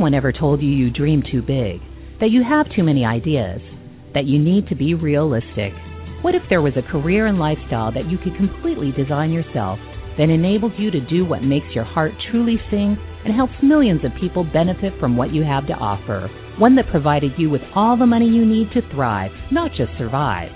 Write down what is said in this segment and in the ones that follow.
anyone ever told you you dream too big? That you have too many ideas? That you need to be realistic? What if there was a career and lifestyle that you could completely design yourself that enables you to do what makes your heart truly sing and helps millions of people benefit from what you have to offer? One that provided you with all the money you need to thrive, not just survive.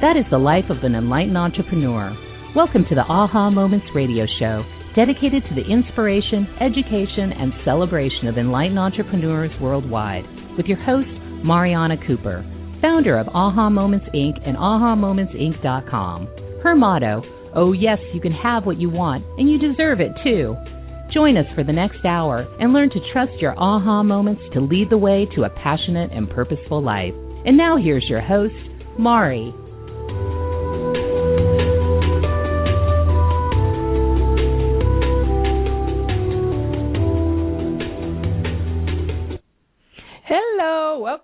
That is the life of an enlightened entrepreneur. Welcome to the Aha Moments radio show, dedicated to the inspiration, education, and celebration of enlightened entrepreneurs worldwide, with your host, Mariana Cooper, founder of Aha Moments Inc. and AhaMomentsInc.com. Her motto, Oh, yes, you can have what you want, and you deserve it too. Join us for the next hour and learn to trust your aha moments to lead the way to a passionate and purposeful life. And now here's your host, Mari.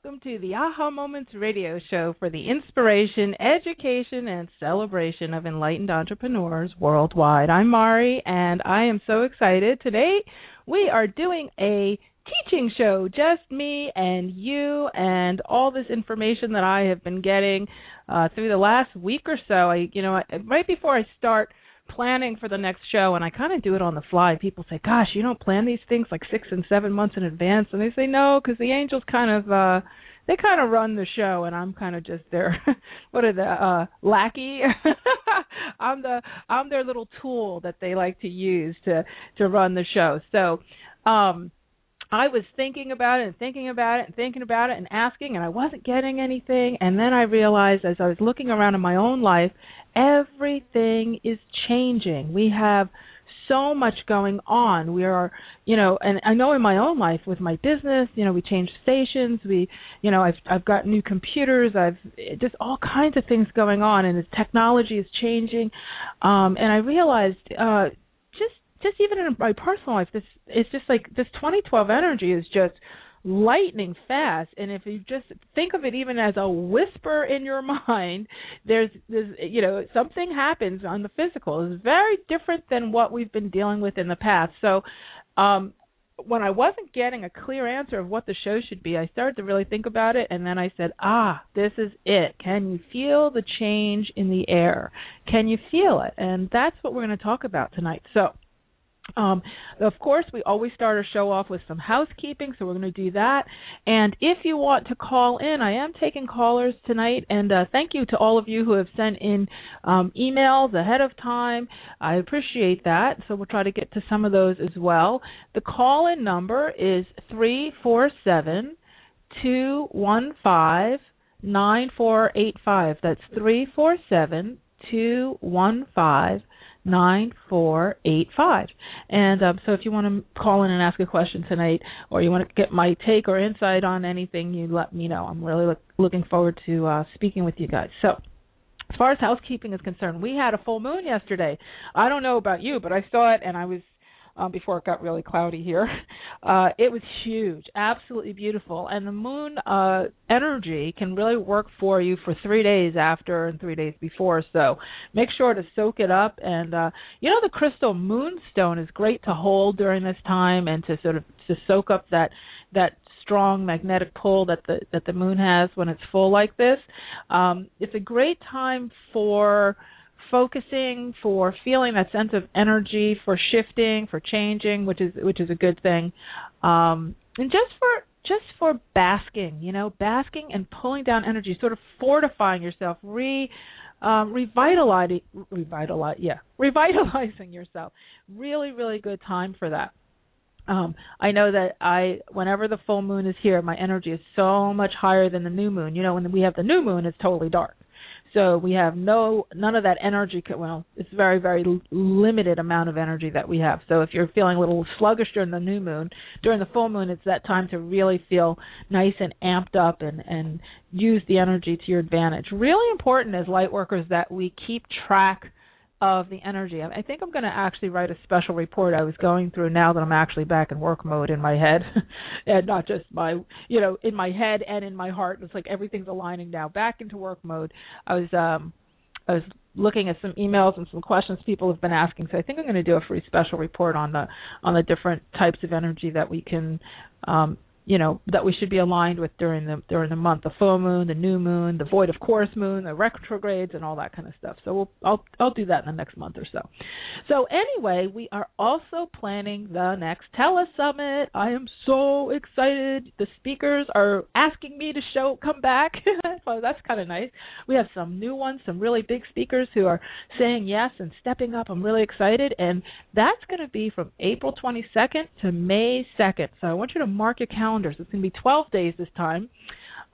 Welcome to the Aha Moments radio show for the inspiration, education, and celebration of enlightened entrepreneurs worldwide. I'm Mari, and I am so excited. Today, we are doing a teaching show, just me and you, and all this information that I have been getting uh, through the last week or so. I, you know, right before I start planning for the next show and I kind of do it on the fly. People say, "Gosh, you don't plan these things like 6 and 7 months in advance." And they say, "No, cuz the angels kind of uh they kind of run the show and I'm kind of just their what are the uh lackey. I'm the I'm their little tool that they like to use to to run the show. So, um I was thinking about it and thinking about it and thinking about it and asking, and I wasn't getting anything. And then I realized as I was looking around in my own life, everything is changing. We have so much going on. We are, you know, and I know in my own life with my business, you know, we changed stations. We, you know, I've I've got new computers. I've just all kinds of things going on, and the technology is changing. Um, and I realized uh, just even in my personal life, this it's just like this 2012 energy is just lightning fast and if you just think of it even as a whisper in your mind there's there's you know something happens on the physical it's very different than what we've been dealing with in the past so um when I wasn't getting a clear answer of what the show should be, I started to really think about it, and then I said, "Ah, this is it. Can you feel the change in the air? Can you feel it?" And that's what we're going to talk about tonight. So, um, of course, we always start our show off with some housekeeping, so we're going to do that. And if you want to call in, I am taking callers tonight, and uh, thank you to all of you who have sent in um, emails ahead of time. I appreciate that, so we'll try to get to some of those as well. The call in number is 347 215 9485. That's 347 215 9485. And um, so if you want to call in and ask a question tonight or you want to get my take or insight on anything, you let me know. I'm really look, looking forward to uh, speaking with you guys. So as far as housekeeping is concerned, we had a full moon yesterday. I don't know about you, but I saw it and I was um, before it got really cloudy here. Uh, it was huge, absolutely beautiful, and the moon uh, energy can really work for you for three days after and three days before. So make sure to soak it up. And uh, you know, the crystal moonstone is great to hold during this time and to sort of to soak up that that strong magnetic pull that the that the moon has when it's full like this. Um, it's a great time for focusing, for feeling that sense of energy, for shifting, for changing, which is which is a good thing. Um, and just for just for basking, you know, basking and pulling down energy, sort of fortifying yourself, re um, revitalizing, revitalize, yeah, revitalizing yourself. Really, really good time for that. Um, I know that I, whenever the full moon is here, my energy is so much higher than the new moon. You know, when we have the new moon, it's totally dark. So we have no none of that energy. Well, it's very very limited amount of energy that we have. So if you're feeling a little sluggish during the new moon, during the full moon, it's that time to really feel nice and amped up and and use the energy to your advantage. Really important as light workers that we keep track of the energy. I think I'm going to actually write a special report I was going through now that I'm actually back in work mode in my head and not just my, you know, in my head and in my heart. It's like everything's aligning now back into work mode. I was um I was looking at some emails and some questions people have been asking. So I think I'm going to do a free special report on the on the different types of energy that we can um you know that we should be aligned with during the during the month the full moon the new moon the void of course moon the retrogrades and all that kind of stuff. So we'll i'll i'll do that in the next month or so. So anyway we are also planning the next telesummit. I am so excited. The speakers are asking me to show come back. That's kind of nice. We have some new ones some really big speakers who are saying yes and stepping up. I'm really excited. And that's going to be from april 22nd to may 2nd so i want you to mark your calendar calendars. It's going to be 12 days this time.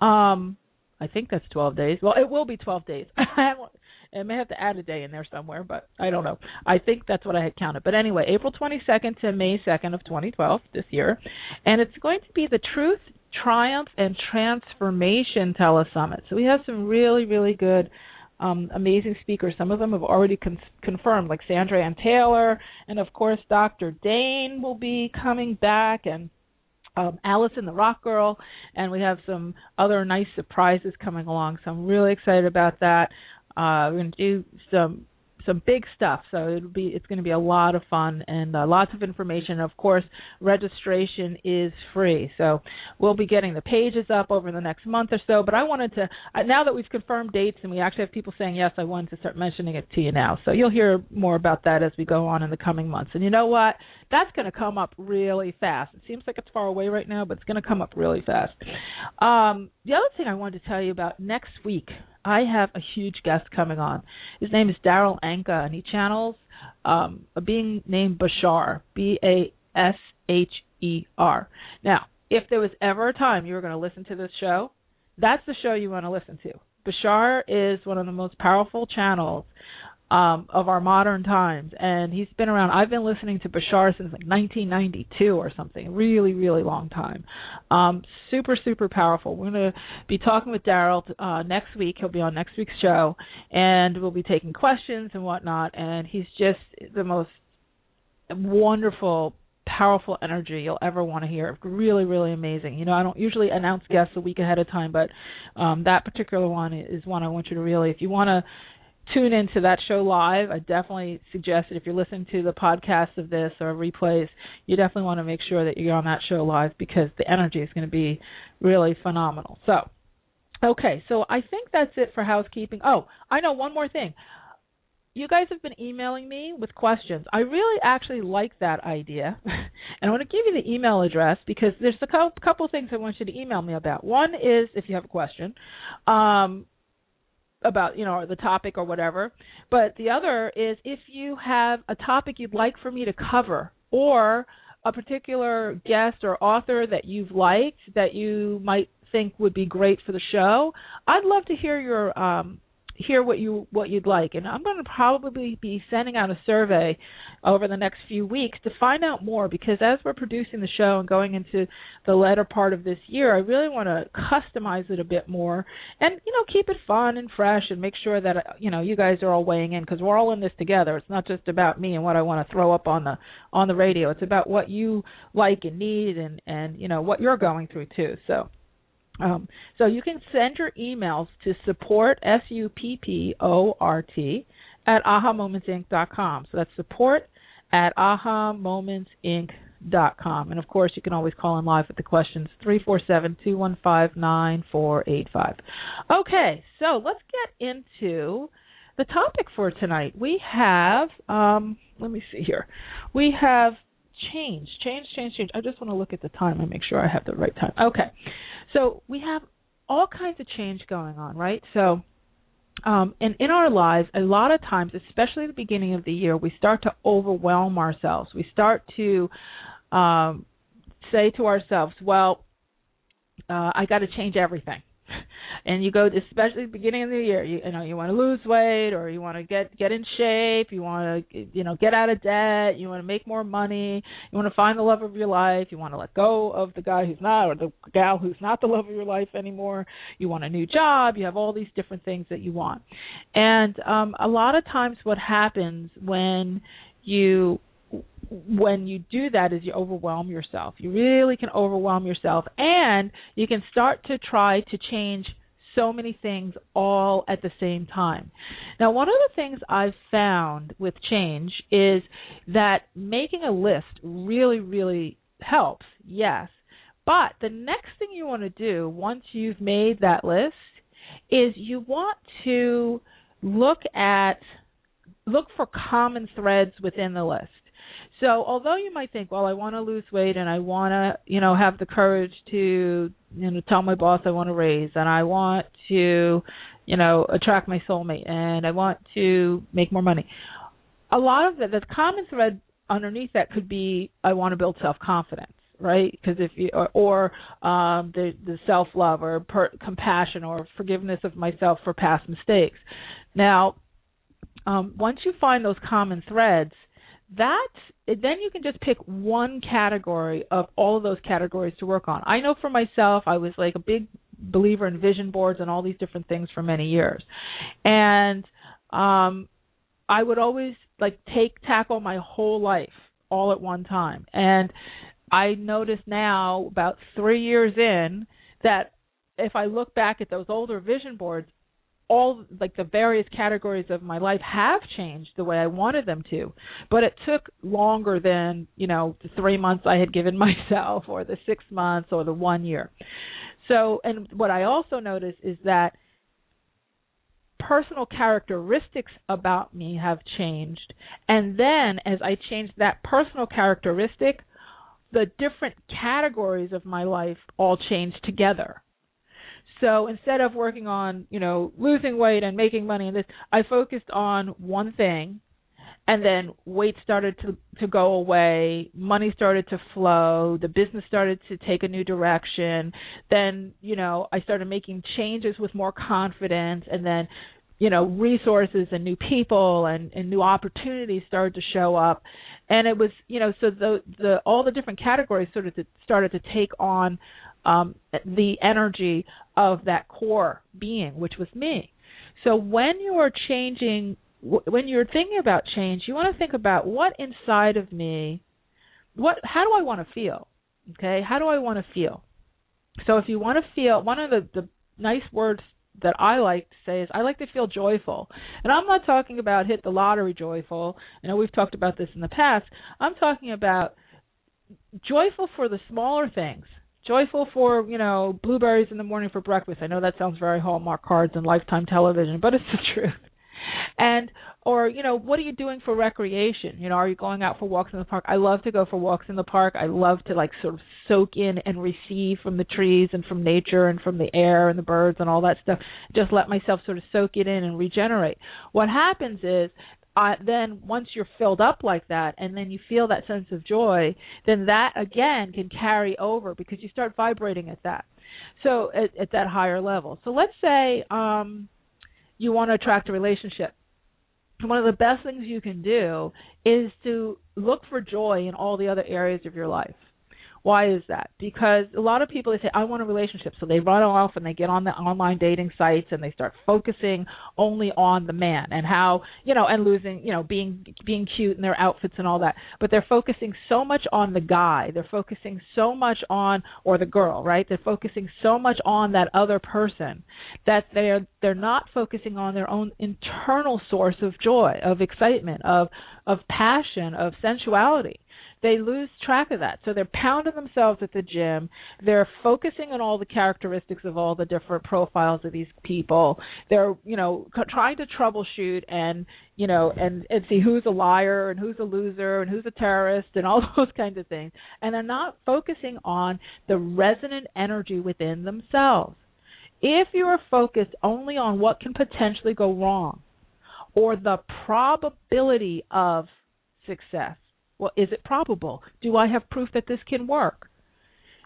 Um, I think that's 12 days. Well, it will be 12 days. I may have to add a day in there somewhere, but I don't know. I think that's what I had counted. But anyway, April 22nd to May 2nd of 2012 this year, and it's going to be the Truth, Triumph, and Transformation Telesummit. So we have some really, really good um, amazing speakers. Some of them have already con- confirmed, like Sandra Anne Taylor, and of course Dr. Dain will be coming back, and um, Alice and the Rock Girl, and we have some other nice surprises coming along. So I'm really excited about that. Uh, we're going to do some some big stuff. So it'll be it's going to be a lot of fun and uh, lots of information. Of course, registration is free. So we'll be getting the pages up over the next month or so. But I wanted to uh, now that we've confirmed dates and we actually have people saying yes, I wanted to start mentioning it to you now. So you'll hear more about that as we go on in the coming months. And you know what? That's going to come up really fast. It seems like it's far away right now, but it's going to come up really fast. Um, the other thing I wanted to tell you about next week I have a huge guest coming on. His name is Daryl Anka, and he channels um, a being named Bashar, B A S H E R. Now, if there was ever a time you were going to listen to this show, that's the show you want to listen to. Bashar is one of the most powerful channels um, of our modern times, and he's been around. I've been listening to Bashar since like 1992 or something, really, really long time. Um, super, super powerful. We're going to be talking with Daryl uh, next week. He'll be on next week's show, and we'll be taking questions and whatnot. And he's just the most wonderful powerful energy you'll ever want to hear. Really, really amazing. You know, I don't usually announce guests a week ahead of time, but um, that particular one is one I want you to really, if you want to tune into that show live. I definitely suggest that if you're listening to the podcast of this or replays, you definitely want to make sure that you're on that show live because the energy is going to be really phenomenal. So, okay, so I think that's it for housekeeping. Oh, I know one more thing. You guys have been emailing me with questions. I really actually like that idea. and I want to give you the email address because there's a couple things I want you to email me about. One is if you have a question. Um, about you know the topic or whatever. But the other is if you have a topic you'd like for me to cover or a particular guest or author that you've liked that you might think would be great for the show i'd love to hear your um hear what you what you'd like. And i'm going to probably be sending out a survey over the next few weeks to find out more because as we're producing the show and going into the latter part of this year i really want to customize it a bit more and you know keep it fun and fresh and make sure that you know you guys are all weighing in because we're all in this together. It's not just about me and what i want to throw up on the on the radio. It's about what you like and need and and you know what you're going through too. So um, so you can send your emails to support s u p p o r t at ahamomentsinc.com. So that's support at ahamomentsinc.com. And of course, you can always call in live with the questions 347 215 9485. Okay, so let's get into the topic for tonight. We have um, let me see here. We have change, change, change, change. I just want to look at the time and make sure I have the right time. Okay. So we have all kinds of change going on, right? So um, and in our lives, a lot of times, especially at the beginning of the year, we start to overwhelm ourselves. We start to um, say to ourselves, "Well, uh, I got to change everything." and you go especially beginning of the year you, you know you want to lose weight or you want to get get in shape you want to you know get out of debt you want to make more money you want to find the love of your life you want to let go of the guy who's not or the gal who's not the love of your life anymore you want a new job you have all these different things that you want. And um a lot of times what happens when you when you do that is you overwhelm yourself. You really can overwhelm yourself and you can start to try to change so many things all at the same time. Now, one of the things I've found with change is that making a list really, really helps, yes, But the next thing you want to do once you've made that list is you want to look at look for common threads within the list. So although you might think, well, I want to lose weight and I want to, you know, have the courage to, you know, tell my boss I want to raise and I want to, you know, attract my soulmate and I want to make more money. A lot of the, the common thread underneath that could be I want to build self confidence right because if you or, or um the the self love or per, compassion or forgiveness of myself for past mistakes now um once you find those common threads that then you can just pick one category of all of those categories to work on. I know for myself i was like a big believer in vision boards and all these different things for many years. And um i would always like take tackle my whole life all at one time. And I notice now, about three years in, that if I look back at those older vision boards, all like the various categories of my life have changed the way I wanted them to, but it took longer than you know the three months I had given myself, or the six months, or the one year. So, and what I also notice is that personal characteristics about me have changed, and then as I changed that personal characteristic, the different categories of my life all changed together. So instead of working on, you know, losing weight and making money and this, I focused on one thing and then weight started to to go away, money started to flow, the business started to take a new direction. Then, you know, I started making changes with more confidence and then you know resources and new people and, and new opportunities started to show up and it was you know so the the all the different categories sort of started to take on um the energy of that core being which was me so when you're changing when you're thinking about change you want to think about what inside of me what how do i want to feel okay how do i want to feel so if you want to feel one of the the nice words that I like to say is I like to feel joyful. And I'm not talking about hit the lottery joyful. I know we've talked about this in the past. I'm talking about joyful for the smaller things. Joyful for, you know, blueberries in the morning for breakfast. I know that sounds very Hallmark cards and lifetime television, but it's the truth. And or you know what are you doing for recreation? You know are you going out for walks in the park? I love to go for walks in the park. I love to like sort of soak in and receive from the trees and from nature and from the air and the birds and all that stuff. Just let myself sort of soak it in and regenerate. What happens is uh, then once you're filled up like that and then you feel that sense of joy then that again can carry over because you start vibrating at that. So at, at that higher level. So let's say um you want to attract a relationship. One of the best things you can do is to look for joy in all the other areas of your life. Why is that? Because a lot of people they say I want a relationship, so they run off and they get on the online dating sites and they start focusing only on the man and how you know and losing you know being being cute in their outfits and all that. But they're focusing so much on the guy. They're focusing so much on or the girl, right? They're focusing so much on that other person that they're they're not focusing on their own internal source of joy, of excitement, of of passion, of sensuality they lose track of that. So they're pounding themselves at the gym. They're focusing on all the characteristics of all the different profiles of these people. They're, you know, trying to troubleshoot and, you know, and and see who's a liar and who's a loser and who's a terrorist and all those kinds of things. And they're not focusing on the resonant energy within themselves. If you are focused only on what can potentially go wrong or the probability of success, well, is it probable? Do I have proof that this can work?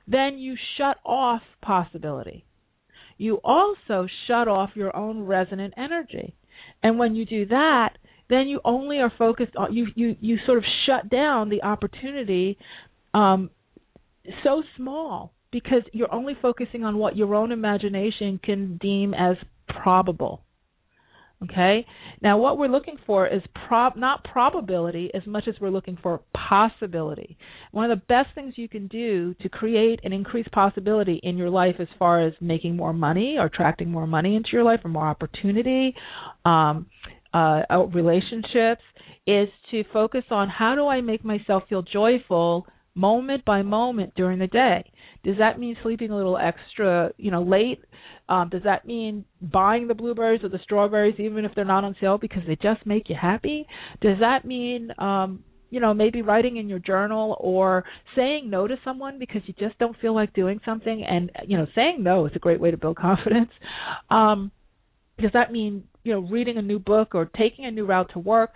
Then you shut off possibility. You also shut off your own resonant energy. And when you do that, then you only are focused on you you you sort of shut down the opportunity um so small because you're only focusing on what your own imagination can deem as probable. Okay? Now, what we're looking for is prob- not probability as much as we're looking for possibility. One of the best things you can do to create and increase possibility in your life as far as making more money or attracting more money into your life or more opportunity, um, uh, relationships, is to focus on how do I make myself feel joyful moment by moment during the day. Does that mean sleeping a little extra, you know, late? Um, does that mean buying the blueberries or the strawberries even if they're not on sale because they just make you happy? Does that mean um, you know, maybe writing in your journal or saying no to someone because you just don't feel like doing something and you know, saying no is a great way to build confidence. Um does that mean, you know, reading a new book or taking a new route to work?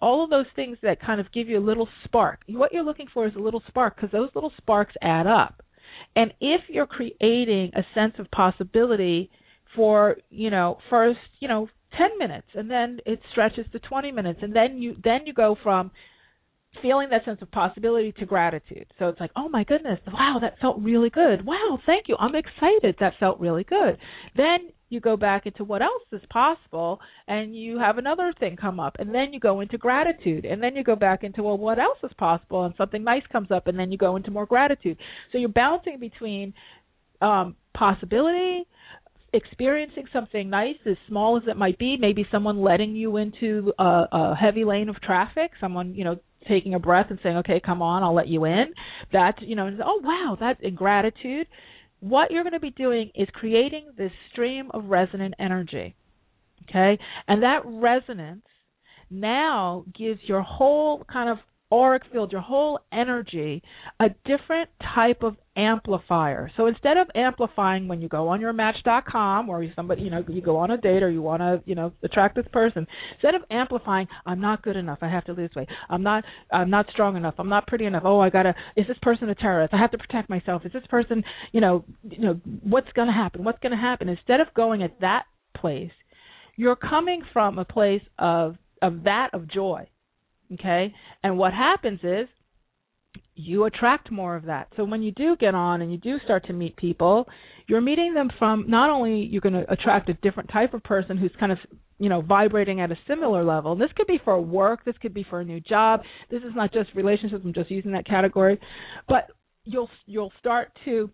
All of those things that kind of give you a little spark. What you're looking for is a little spark because those little sparks add up. And if you're creating a sense of possibility for, you know, first, you know, 10 minutes and then it stretches to 20 minutes and then you then you go from feeling that sense of possibility to gratitude. So it's like, oh my goodness, wow, that felt really good. Wow, thank you. I'm excited. That felt really good. Then you go back into what else is possible and you have another thing come up and then you go into gratitude and then you go back into well what else is possible and something nice comes up and then you go into more gratitude so you're bouncing between um possibility experiencing something nice, as small as it might be, maybe someone letting you into a, a heavy lane of traffic, someone you know taking a breath and saying, "Okay, come on, I'll let you in." That you know, oh wow, that in gratitude. What you're going to be doing is creating this stream of resonant energy. Okay, and that resonance now gives your whole kind of auric field, your whole energy, a different type of amplifier. So instead of amplifying when you go on your match.com or you somebody, you know, you go on a date or you want to, you know, attract this person, instead of amplifying, I'm not good enough, I have to lose weight. I'm not I'm not strong enough. I'm not pretty enough. Oh, I got to is this person a terrorist? I have to protect myself. Is this person, you know, you know, what's going to happen? What's going to happen? Instead of going at that place, you're coming from a place of of that of joy Okay? And what happens is you attract more of that. So when you do get on and you do start to meet people, you're meeting them from not only you're going to attract a different type of person who's kind of you know vibrating at a similar level. This could be for work, this could be for a new job. This is not just relationships. I'm just using that category, but you'll you'll start to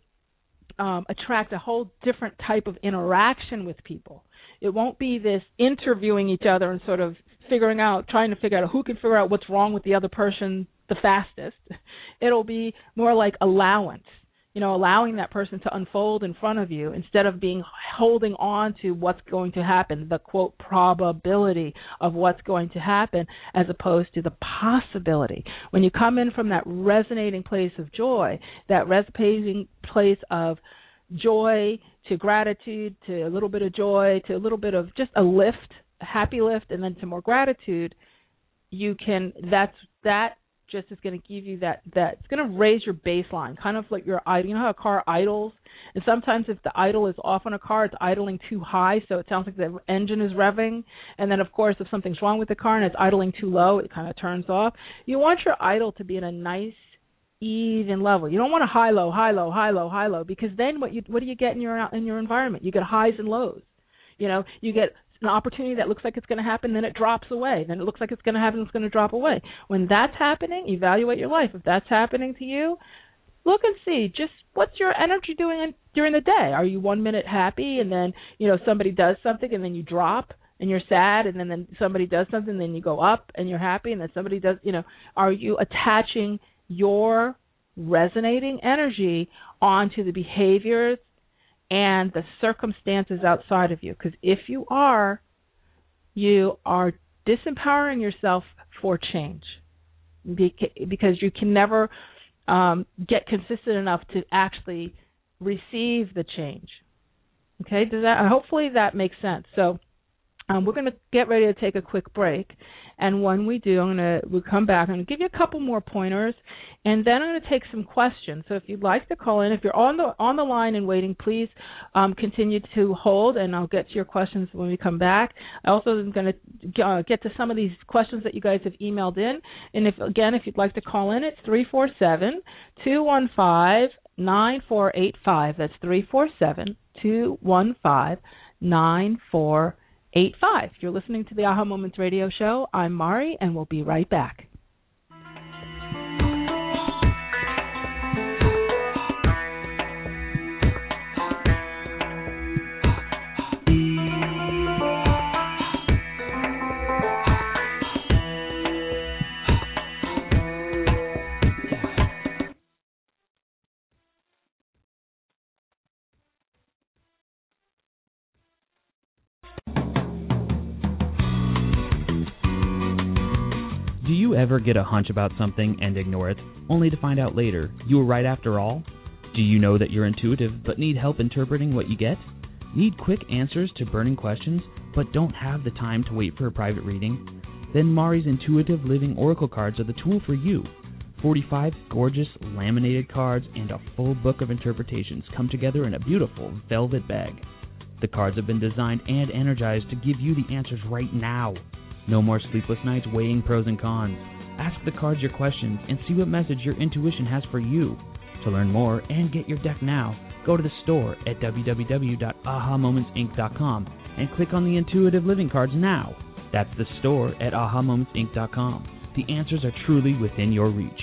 um, attract a whole different type of interaction with people. It won't be this interviewing each other and sort of figuring out, trying to figure out who can figure out what's wrong with the other person the fastest. It'll be more like allowance, you know, allowing that person to unfold in front of you instead of being holding on to what's going to happen, the quote probability of what's going to happen, as opposed to the possibility. When you come in from that resonating place of joy, that resonating place of joy to gratitude to a little bit of joy to a little bit of just a lift happy lift and then some more gratitude, you can that's that just is going to give you that that it's going to raise your baseline, kind of like your idle. You know how a car idles, and sometimes if the idle is off on a car, it's idling too high, so it sounds like the engine is revving. And then of course, if something's wrong with the car and it's idling too low, it kind of turns off. You want your idle to be in a nice even level. You don't want a high low, high low, high low, high low because then what you what do you get in your in your environment? You get highs and lows. You know, you get an opportunity that looks like it's going to happen, then it drops away. Then it looks like it's going to happen, it's going to drop away. When that's happening, evaluate your life. If that's happening to you, look and see just what's your energy doing in, during the day. Are you one minute happy and then you know somebody does something and then you drop and you're sad and then then somebody does something and then you go up and you're happy and then somebody does you know are you attaching your resonating energy onto the behaviors and the circumstances outside of you. Because if you are, you are disempowering yourself for change because you can never um, get consistent enough to actually receive the change. Okay, does that? Hopefully that makes sense. So um, we're going to get ready to take a quick break, and when we do, I'm going to we'll come back. I'm to give you a couple more pointers, and then I'm going to take some questions. So if you'd like to call in, if you're on the on the line and waiting, please um, continue to hold, and I'll get to your questions when we come back. I also am going to uh, get to some of these questions that you guys have emailed in, and if again, if you'd like to call in, it's three four seven two one five nine four eight five. That's three four seven two one five nine four. 85. You're listening to the Aha Moments radio show. I'm Mari, and we'll be right back. Ever get a hunch about something and ignore it, only to find out later you were right after all? Do you know that you're intuitive but need help interpreting what you get? Need quick answers to burning questions but don't have the time to wait for a private reading? Then Mari's Intuitive Living Oracle cards are the tool for you. 45 gorgeous laminated cards and a full book of interpretations come together in a beautiful velvet bag. The cards have been designed and energized to give you the answers right now. No more sleepless nights weighing pros and cons. Ask the cards your questions and see what message your intuition has for you. To learn more and get your deck now, go to the store at www.ahamomentsinc.com and click on the Intuitive Living cards now. That's the store at ahamomentsinc.com. The answers are truly within your reach.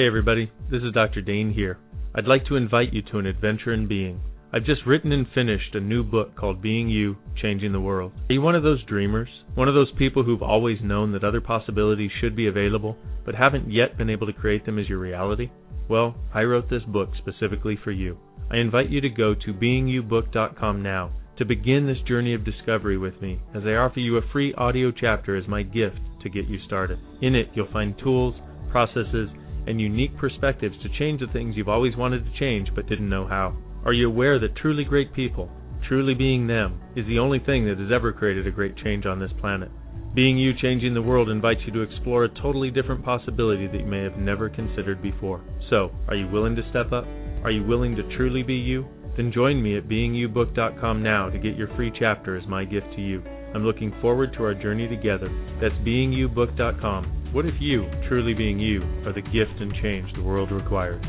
Hey everybody, this is Dr. Dain here. I'd like to invite you to an adventure in being. I've just written and finished a new book called Being You, Changing the World. Are you one of those dreamers? One of those people who've always known that other possibilities should be available, but haven't yet been able to create them as your reality? Well, I wrote this book specifically for you. I invite you to go to beingyoubook.com now to begin this journey of discovery with me as I offer you a free audio chapter as my gift to get you started. In it, you'll find tools, processes, and unique perspectives to change the things you've always wanted to change but didn't know how? Are you aware that truly great people, truly being them, is the only thing that has ever created a great change on this planet? Being you changing the world invites you to explore a totally different possibility that you may have never considered before. So, are you willing to step up? Are you willing to truly be you? Then join me at beingyoubook.com now to get your free chapter as my gift to you. I'm looking forward to our journey together. That's beingyoubook.com what if you, truly being you, are the gift and change the world requires?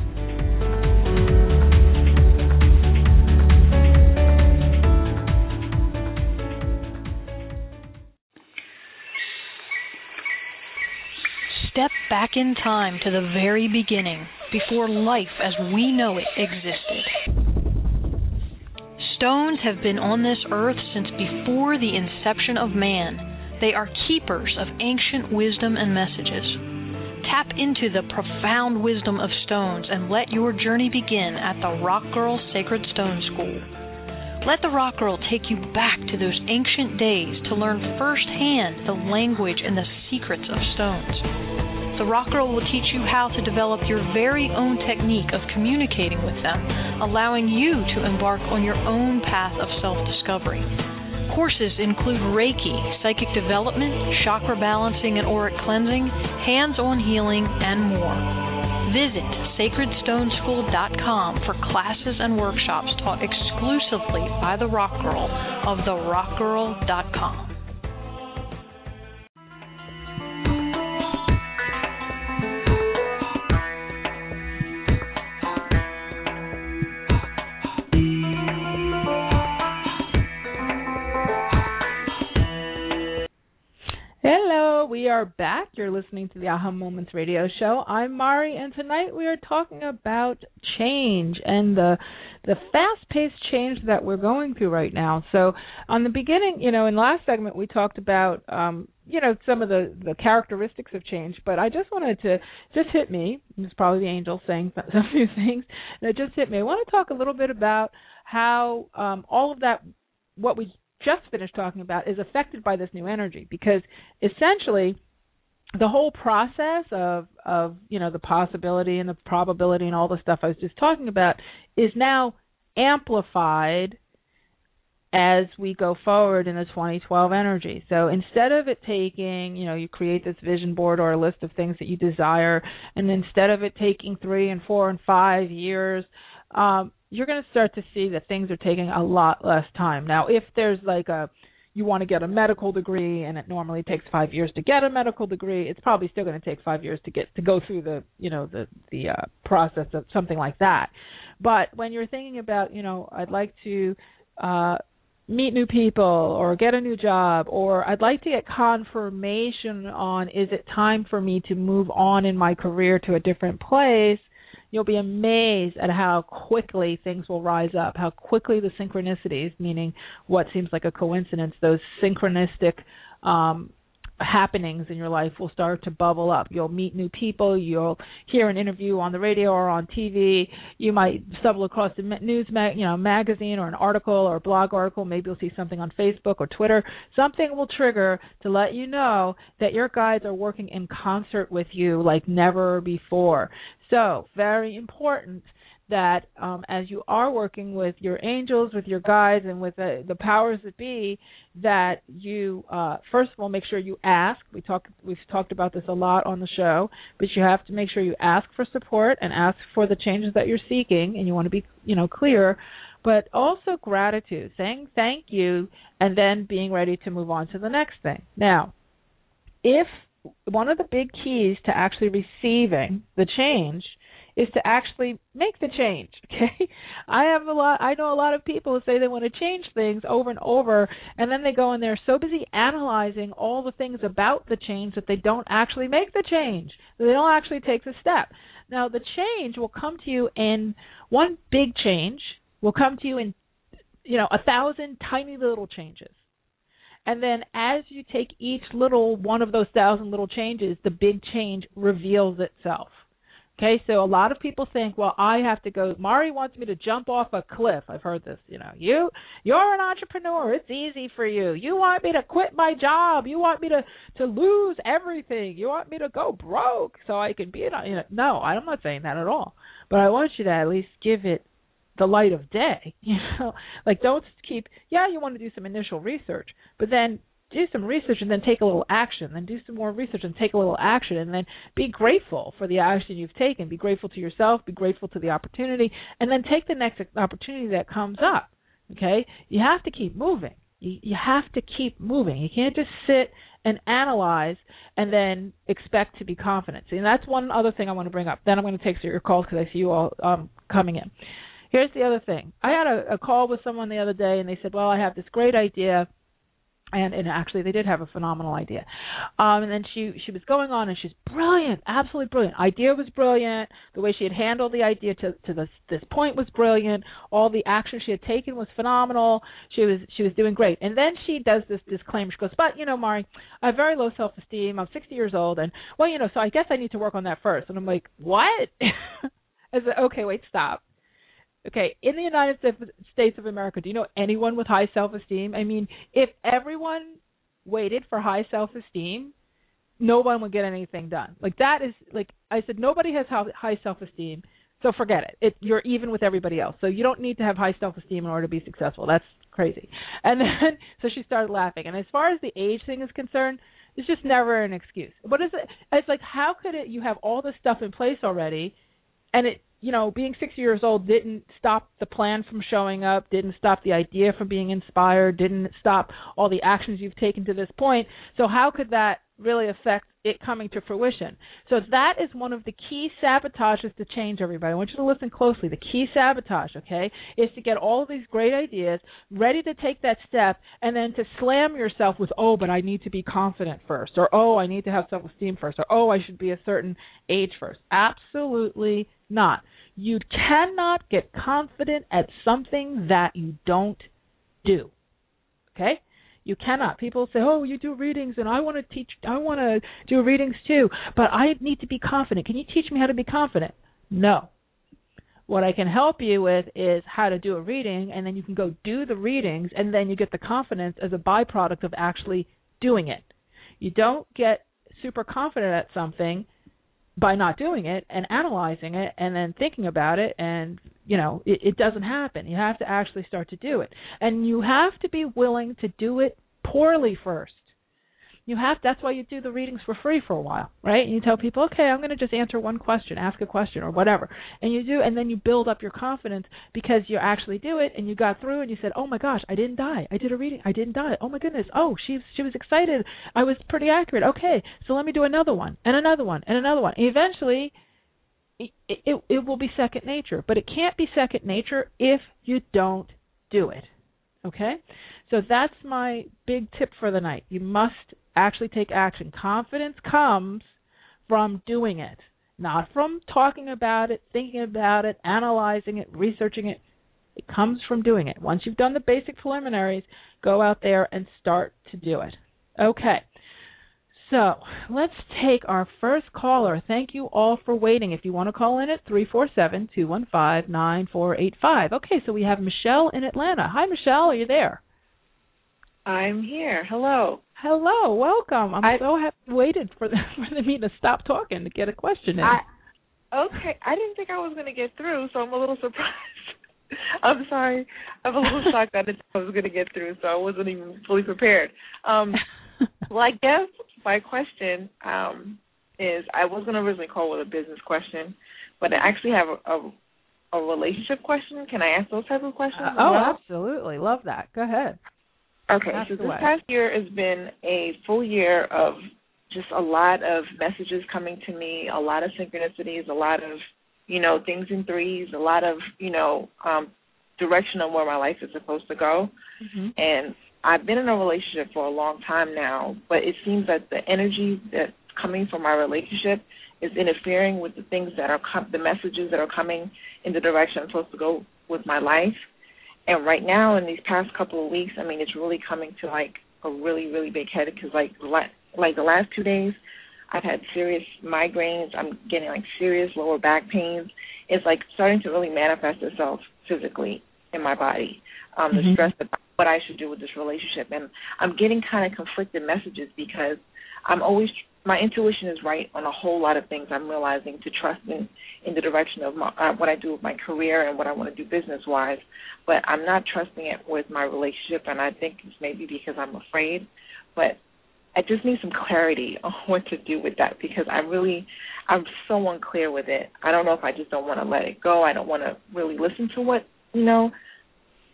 Step back in time to the very beginning, before life as we know it existed. Stones have been on this earth since before the inception of man they are keepers of ancient wisdom and messages. Tap into the profound wisdom of stones and let your journey begin at the Rock Girl Sacred Stone School. Let the Rock Girl take you back to those ancient days to learn firsthand the language and the secrets of stones. The Rock Girl will teach you how to develop your very own technique of communicating with them, allowing you to embark on your own path of self discovery. Courses include Reiki, psychic development, chakra balancing and auric cleansing, hands on healing, and more. Visit sacredstoneschool.com for classes and workshops taught exclusively by the Rock Girl of therockgirl.com. we are back. You're listening to the Aha Moments radio show. I'm Mari, and tonight we are talking about change and the the fast-paced change that we're going through right now. So, on the beginning, you know, in last segment we talked about um, you know some of the the characteristics of change, but I just wanted to just hit me. It's probably the angel saying a few things that just hit me. I want to talk a little bit about how um, all of that, what we just finished talking about, is affected by this new energy because essentially the whole process of of you know the possibility and the probability and all the stuff I was just talking about is now amplified as we go forward in the 2012 energy. So instead of it taking, you know, you create this vision board or a list of things that you desire, and instead of it taking three and four and five years, um, you're going to start to see that things are taking a lot less time. Now, if there's like a you want to get a medical degree and it normally takes 5 years to get a medical degree, it's probably still going to take 5 years to get to go through the, you know, the the uh process of something like that. But when you're thinking about, you know, I'd like to uh meet new people or get a new job or I'd like to get confirmation on is it time for me to move on in my career to a different place you'll be amazed at how quickly things will rise up, how quickly the synchronicities, meaning what seems like a coincidence, those synchronistic um, happenings in your life will start to bubble up. You'll meet new people. You'll hear an interview on the radio or on TV. You might stumble across a news, mag- you know, magazine or an article or a blog article. Maybe you'll see something on Facebook or Twitter. Something will trigger to let you know that your guides are working in concert with you like never before. So, very important that um, as you are working with your angels, with your guides, and with the, the powers that be, that you uh, first of all make sure you ask. We talk we've talked about this a lot on the show, but you have to make sure you ask for support and ask for the changes that you're seeking, and you want to be you know clear. But also gratitude, saying thank you, and then being ready to move on to the next thing. Now, if one of the big keys to actually receiving the change is to actually make the change okay? I have a lot i know a lot of people who say they want to change things over and over and then they go and they're so busy analyzing all the things about the change that they don't actually make the change they don't actually take the step. Now the change will come to you in one big change will come to you in you know a thousand tiny little changes. And then as you take each little one of those thousand little changes, the big change reveals itself. Okay, so a lot of people think, well, I have to go. Mari wants me to jump off a cliff. I've heard this. You know, you you're an entrepreneur. It's easy for you. You want me to quit my job. You want me to to lose everything. You want me to go broke so I can be an. You know, no, I'm not saying that at all. But I want you to at least give it the light of day. You know, like don't keep. Yeah, you want to do some initial research, but then do some research and then take a little action, then do some more research and take a little action, and then be grateful for the action you've taken. Be grateful to yourself, be grateful to the opportunity, and then take the next opportunity that comes up. Okay? You have to keep moving. You, you have to keep moving. You can't just sit and analyze and then expect to be confident. See, and that's one other thing I want to bring up. Then I'm going to take your calls because I see you all um, coming in. Here's the other thing. I had a, a call with someone the other day, and they said, "Well, I have this great idea." And and actually they did have a phenomenal idea. Um and then she she was going on and she's brilliant absolutely brilliant. Idea was brilliant. The way she had handled the idea to to this this point was brilliant. All the action she had taken was phenomenal. She was she was doing great. And then she does this disclaimer. She goes but you know mari i have very low self esteem i'm sixty years old and well you know so i guess i need to work on that first. And i'm like what? I said okay wait stop Okay, in the United States of America, do you know anyone with high self-esteem? I mean, if everyone waited for high self-esteem, no one would get anything done. Like that is like I said, nobody has high self-esteem, so forget it. It you're even with everybody else, so you don't need to have high self-esteem in order to be successful. That's crazy. And then so she started laughing. And as far as the age thing is concerned, it's just never an excuse. What is it? It's like how could it? You have all this stuff in place already, and it you know, being 60 years old didn't stop the plan from showing up, didn't stop the idea from being inspired, didn't stop all the actions you've taken to this point. So how could that really affect it coming to fruition? So that is one of the key sabotages to change everybody. I want you to listen closely. The key sabotage, okay, is to get all of these great ideas ready to take that step and then to slam yourself with, oh, but I need to be confident first, or oh, I need to have self esteem first, or oh, I should be a certain age first. Absolutely not. You cannot get confident at something that you don't do. Okay? You cannot. People say, "Oh, you do readings, and I want to teach. I want to do readings too, but I need to be confident. Can you teach me how to be confident?" No. What I can help you with is how to do a reading, and then you can go do the readings, and then you get the confidence as a byproduct of actually doing it. You don't get super confident at something by not doing it and analyzing it and then thinking about it and you know it, it doesn't happen. You have to actually start to do it. And you have to be willing to do it poorly first you have that's why you do the readings for free for a while right? And you tell people okay i'm going to just answer one question ask a question or whatever. And you do and then you build up your confidence because you actually do it and you got through and you said oh my gosh i didn't die. I did a reading. I didn't die. Oh my goodness. Oh she she was excited. I was pretty accurate. Okay so let me do another one and another one and another one. And eventually it, it it will be second nature but it can't be second nature if you don't do it. Okay? So that's my big tip for the night. You must actually take action. Confidence comes from doing it, not from talking about it, thinking about it, analyzing it, researching it. It comes from doing it. Once you've done the basic preliminaries, go out there and start to do it. Okay. So let's take our first caller. Thank you all for waiting. If you want to call in at three four seven two one five nine four eight five. Okay, so we have Michelle in Atlanta. Hi, Michelle. Are you there? I'm here. Hello. Hello, welcome. I'm I, so happy waited for the, for me to stop talking to get a question in. I, okay, I didn't think I was going to get through, so I'm a little surprised. I'm sorry. I'm a little shocked that I was going to get through, so I wasn't even fully prepared. Um, well, I guess my question um, is I was going to originally call with a business question, but I actually have a, a a relationship question. Can I ask those type of questions? Uh, oh, well? absolutely. Love that. Go ahead. Okay, so this past year has been a full year of just a lot of messages coming to me, a lot of synchronicities, a lot of, you know, things in threes, a lot of, you know, um direction on where my life is supposed to go. Mm-hmm. And I've been in a relationship for a long time now, but it seems that the energy that's coming from my relationship is interfering with the things that are com- the messages that are coming in the direction I'm supposed to go with my life. And right now, in these past couple of weeks, I mean, it's really coming to like a really, really big head because like like the last two days, I've had serious migraines. I'm getting like serious lower back pains. It's like starting to really manifest itself physically in my body. Um, mm-hmm. The stress about what I should do with this relationship, and I'm getting kind of conflicted messages because I'm always my intuition is right on a whole lot of things. I'm realizing to trust in in the direction of my, uh, what I do with my career and what I want to do business wise, but I'm not trusting it with my relationship, and I think it's maybe because I'm afraid. But I just need some clarity on what to do with that because I really I'm so unclear with it. I don't know if I just don't want to let it go. I don't want to really listen to what you know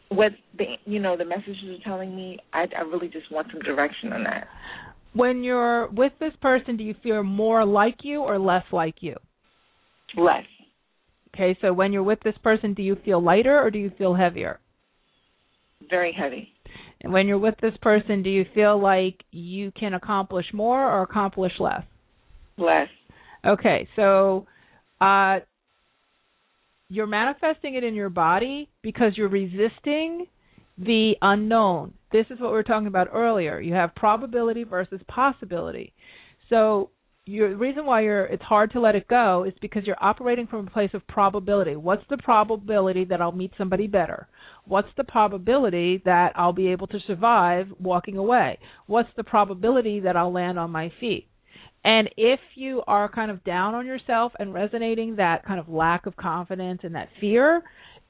what the you know the messages are telling me. I I really just want some direction on that when you're with this person, do you feel more like you or less like you? Less. Okay, so when you're with this person, do you feel lighter or do you feel heavier? Very heavy. And when you're with this person, do you feel like you can accomplish more or accomplish less? Less. Okay, so uh, you're manifesting it in your body because you're resisting the unknown. This is what we were talking about earlier. You have probability versus possibility. So your, the reason why it's hard to let it go is because you're operating from a place of probability. What's the probability that I'll meet somebody better? What's the probability that I'll be able to survive walking away? What's the probability that I'll land on my feet? And if you are kind of down on yourself and resonating that kind of lack of confidence and that fear,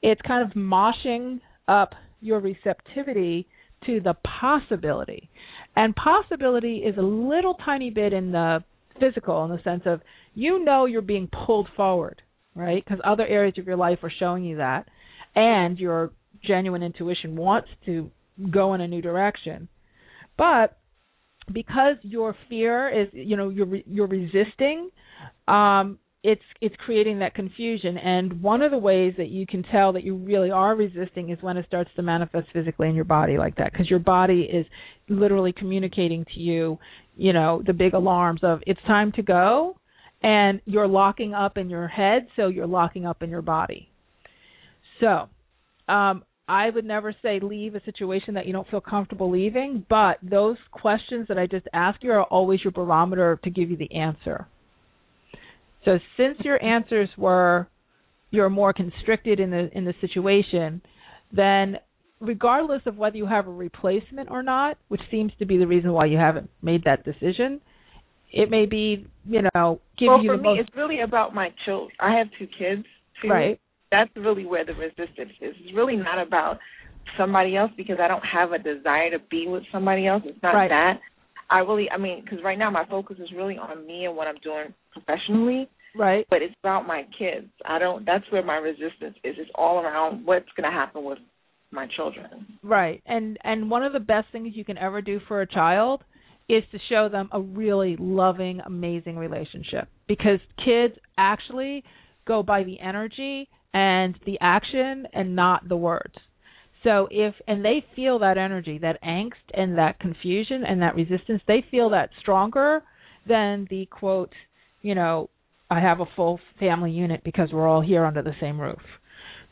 it's kind of moshing up your receptivity to the possibility. And possibility is a little tiny bit in the physical in the sense of you know you're being pulled forward, right? Because other areas of your life are showing you that, and your genuine intuition wants to go in a new direction. But because your fear is, you know, you're you're resisting, um, it's it's creating that confusion and one of the ways that you can tell that you really are resisting is when it starts to manifest physically in your body like that because your body is literally communicating to you you know the big alarms of it's time to go and you're locking up in your head so you're locking up in your body so um I would never say leave a situation that you don't feel comfortable leaving, but those questions that I just asked you are always your barometer to give you the answer. So since your answers were you're more constricted in the in the situation, then regardless of whether you have a replacement or not, which seems to be the reason why you haven't made that decision, it may be, you know, give you well, you for the me, most. it's really about my children. I have two kids. Too. Right. That's really where the resistance is. It's really not about somebody else because I don't have a desire to be with somebody else. It's not Right. that. I really, I mean, because right now my focus is really on me and what I'm doing professionally. Right. But it's about my kids. I don't. That's where my resistance is. It's all around what's going to happen with my children. Right. And and one of the best things you can ever do for a child is to show them a really loving, amazing relationship because kids actually go by the energy and the action and not the words. So if and they feel that energy, that angst and that confusion and that resistance, they feel that stronger than the quote, you know, I have a full family unit because we're all here under the same roof.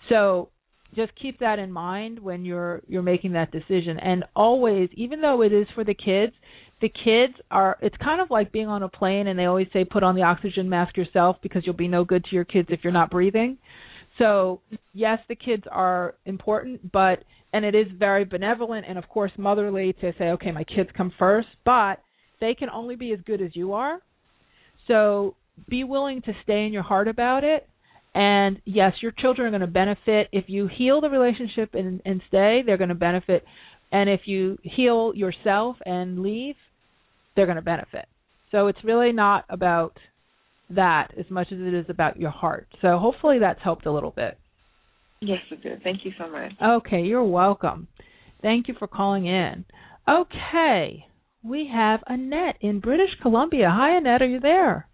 So just keep that in mind when you're you're making that decision. And always even though it is for the kids the kids are it's kind of like being on a plane and they always say put on the oxygen mask yourself because you'll be no good to your kids if you're not breathing. So yes the kids are important but and it is very benevolent and of course motherly to say okay my kids come first but they can only be as good as you are. So be willing to stay in your heart about it and yes, your children are going to benefit if you heal the relationship and, and stay. They're going to benefit, and if you heal yourself and leave, they're going to benefit. So it's really not about that as much as it is about your heart. So hopefully that's helped a little bit. Yes, it did. Thank you so much. Okay, you're welcome. Thank you for calling in. Okay, we have Annette in British Columbia. Hi, Annette. Are you there?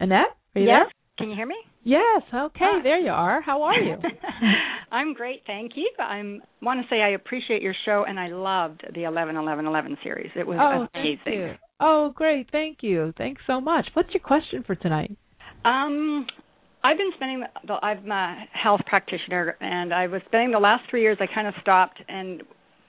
Annette, are you yes. Can you hear me? Yes. Okay. Hi. There you are. How are you? I'm great, thank you. I want to say I appreciate your show, and I loved the eleven eleven eleven series. It was oh, amazing. Thank you. Oh, great. Thank you. Thanks so much. What's your question for tonight? Um, I've been spending. The, I'm a health practitioner, and I was spending the last three years. I kind of stopped and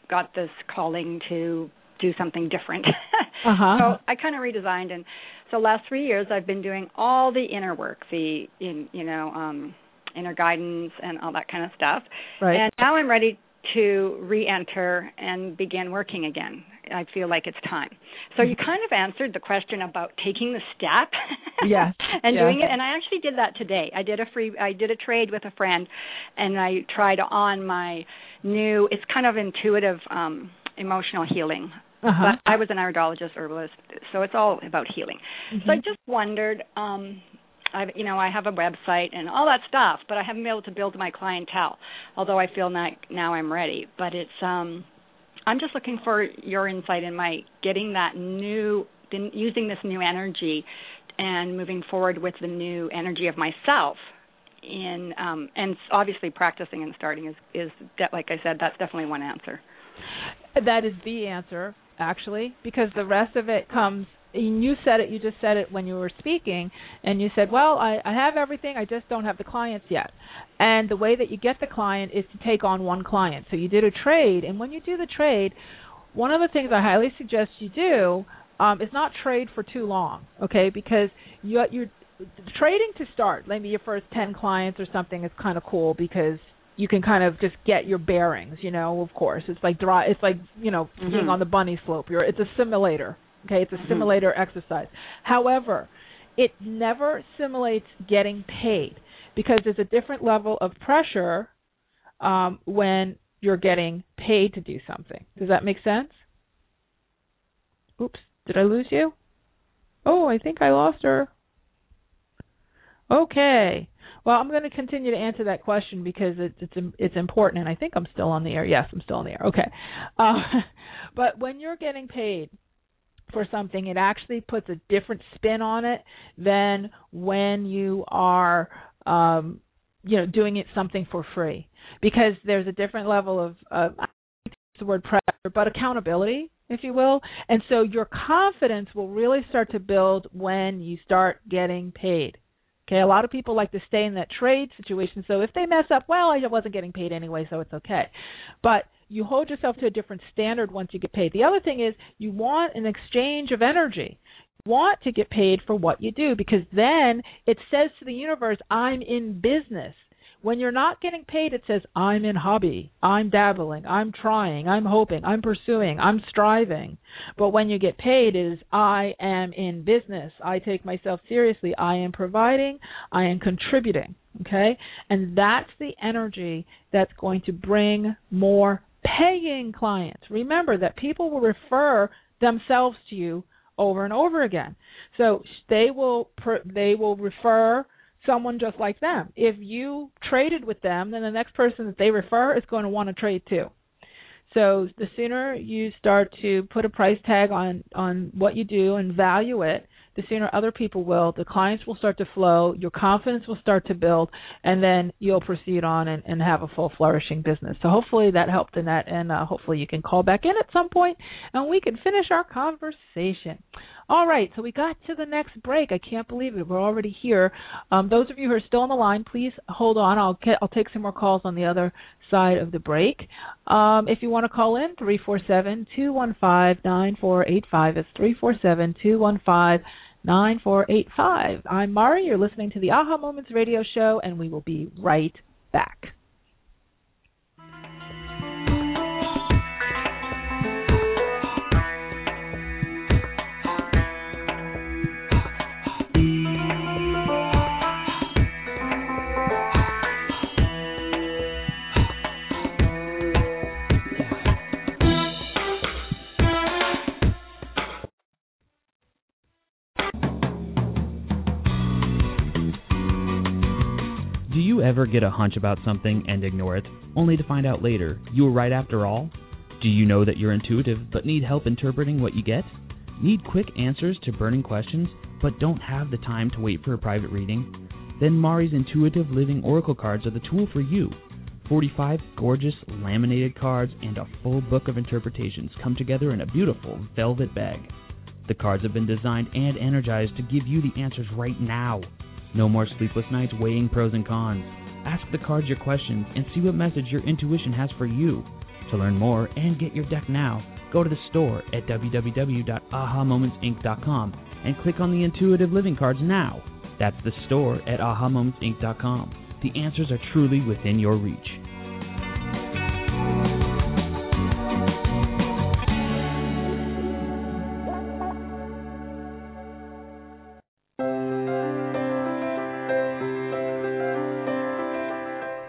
got this calling to do something different. uh-huh. So I kind of redesigned and so last three years I've been doing all the inner work, the in you know um inner guidance and all that kind of stuff. Right. And now I'm ready to re-enter and begin working again. I feel like it's time. So you kind of answered the question about taking the step. yes. and yes. doing it and I actually did that today. I did a free I did a trade with a friend and I tried on my new it's kind of intuitive um emotional healing uh-huh. but I was an iridologist herbalist, so it's all about healing. Mm-hmm. So I just wondered, um, I you know I have a website and all that stuff, but I haven't been able to build my clientele. Although I feel like now I'm ready, but it's um, I'm just looking for your insight in my getting that new, using this new energy, and moving forward with the new energy of myself. In um, and obviously practicing and starting is is de- like I said, that's definitely one answer. That is the answer actually, because the rest of it comes. And you said it. You just said it when you were speaking, and you said, "Well, I, I have everything. I just don't have the clients yet." And the way that you get the client is to take on one client. So you did a trade, and when you do the trade, one of the things I highly suggest you do um, is not trade for too long, okay? Because you you're trading to start, maybe your first ten clients or something is kind of cool because you can kind of just get your bearings, you know, of course. It's like dry it's like, you know, skiing mm-hmm. on the bunny slope. You're it's a simulator. Okay, it's a mm-hmm. simulator exercise. However, it never simulates getting paid because there's a different level of pressure um, when you're getting paid to do something. Does that make sense? Oops, did I lose you? Oh, I think I lost her. Okay. Well, I'm going to continue to answer that question because it's it's it's important, and I think I'm still on the air. Yes, I'm still on the air. Okay, uh, but when you're getting paid for something, it actually puts a different spin on it than when you are, um, you know, doing it something for free because there's a different level of, of the word pressure, but accountability, if you will. And so your confidence will really start to build when you start getting paid. Okay, a lot of people like to stay in that trade situation. So if they mess up, well, I wasn't getting paid anyway, so it's okay. But you hold yourself to a different standard once you get paid. The other thing is you want an exchange of energy. You want to get paid for what you do because then it says to the universe, I'm in business. When you're not getting paid, it says, I'm in hobby, I'm dabbling, I'm trying, I'm hoping, I'm pursuing, I'm striving. But when you get paid, it is, I am in business. I take myself seriously. I am providing, I am contributing. Okay? And that's the energy that's going to bring more paying clients. Remember that people will refer themselves to you over and over again. So they will they will refer someone just like them. If you traded with them, then the next person that they refer is going to want to trade too. So the sooner you start to put a price tag on on what you do and value it, the sooner other people will. The clients will start to flow, your confidence will start to build, and then you'll proceed on and, and have a full flourishing business. So hopefully that helped in that, and uh, hopefully you can call back in at some point and we can finish our conversation. All right, so we got to the next break. I can't believe it. We're already here. Um, those of you who are still on the line, please hold on. I'll get, I'll take some more calls on the other side of the break. Um, if you want to call in, three four seven two one five nine four eight five. It's three four seven two one five. 9485. I'm Mari. You're listening to the Aha Moments radio show, and we will be right back. Ever get a hunch about something and ignore it, only to find out later you were right after all? Do you know that you're intuitive but need help interpreting what you get? Need quick answers to burning questions but don't have the time to wait for a private reading? Then Mari's Intuitive Living Oracle cards are the tool for you. 45 gorgeous laminated cards and a full book of interpretations come together in a beautiful velvet bag. The cards have been designed and energized to give you the answers right now. No more sleepless nights weighing pros and cons. Ask the cards your questions and see what message your intuition has for you. To learn more and get your deck now, go to the store at www.ahamomentsinc.com and click on the Intuitive Living cards now. That's the store at ahamomentsinc.com. The answers are truly within your reach.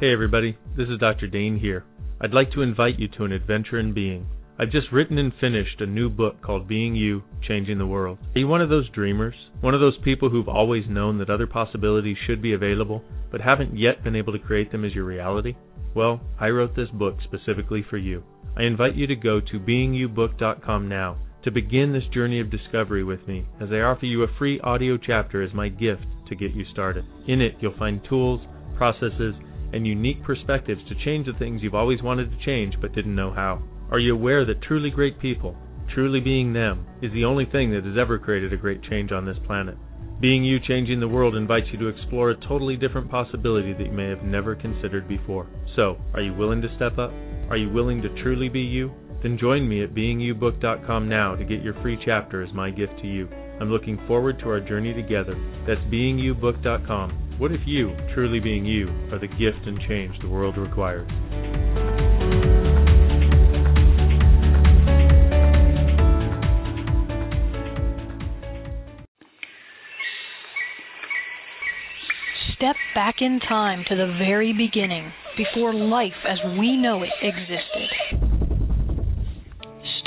Hey everybody, this is Dr. Dain here. I'd like to invite you to an adventure in being. I've just written and finished a new book called Being You, Changing the World. Are you one of those dreamers? One of those people who've always known that other possibilities should be available, but haven't yet been able to create them as your reality? Well, I wrote this book specifically for you. I invite you to go to beingyoubook.com now to begin this journey of discovery with me as I offer you a free audio chapter as my gift to get you started. In it, you'll find tools, processes, and unique perspectives to change the things you've always wanted to change but didn't know how? Are you aware that truly great people, truly being them, is the only thing that has ever created a great change on this planet? Being You Changing the World invites you to explore a totally different possibility that you may have never considered before. So, are you willing to step up? Are you willing to truly be you? Then join me at beingyoubook.com now to get your free chapter as my gift to you. I'm looking forward to our journey together. That's beingyoubook.com what if you, truly being you, are the gift and change the world requires? Step back in time to the very beginning, before life as we know it existed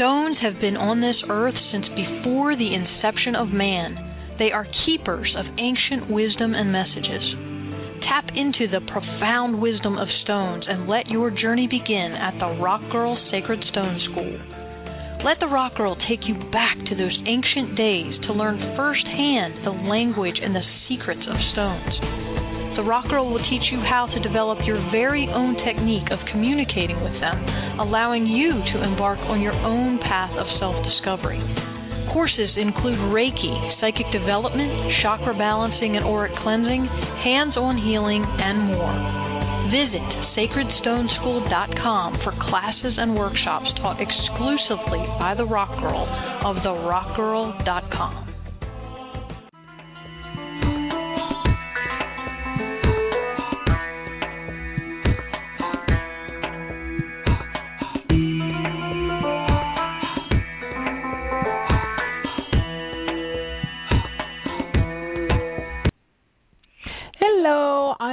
stones have been on this earth since before the inception of man. They are keepers of ancient wisdom and messages. Tap into the profound wisdom of stones and let your journey begin at the Rock Girl Sacred Stone School. Let the Rock Girl take you back to those ancient days to learn firsthand the language and the secrets of stones. The Rock Girl will teach you how to develop your very own technique of communicating with them, allowing you to embark on your own path of self discovery. Courses include Reiki, psychic development, chakra balancing and auric cleansing, hands on healing, and more. Visit sacredstoneschool.com for classes and workshops taught exclusively by the Rock Girl of therockgirl.com.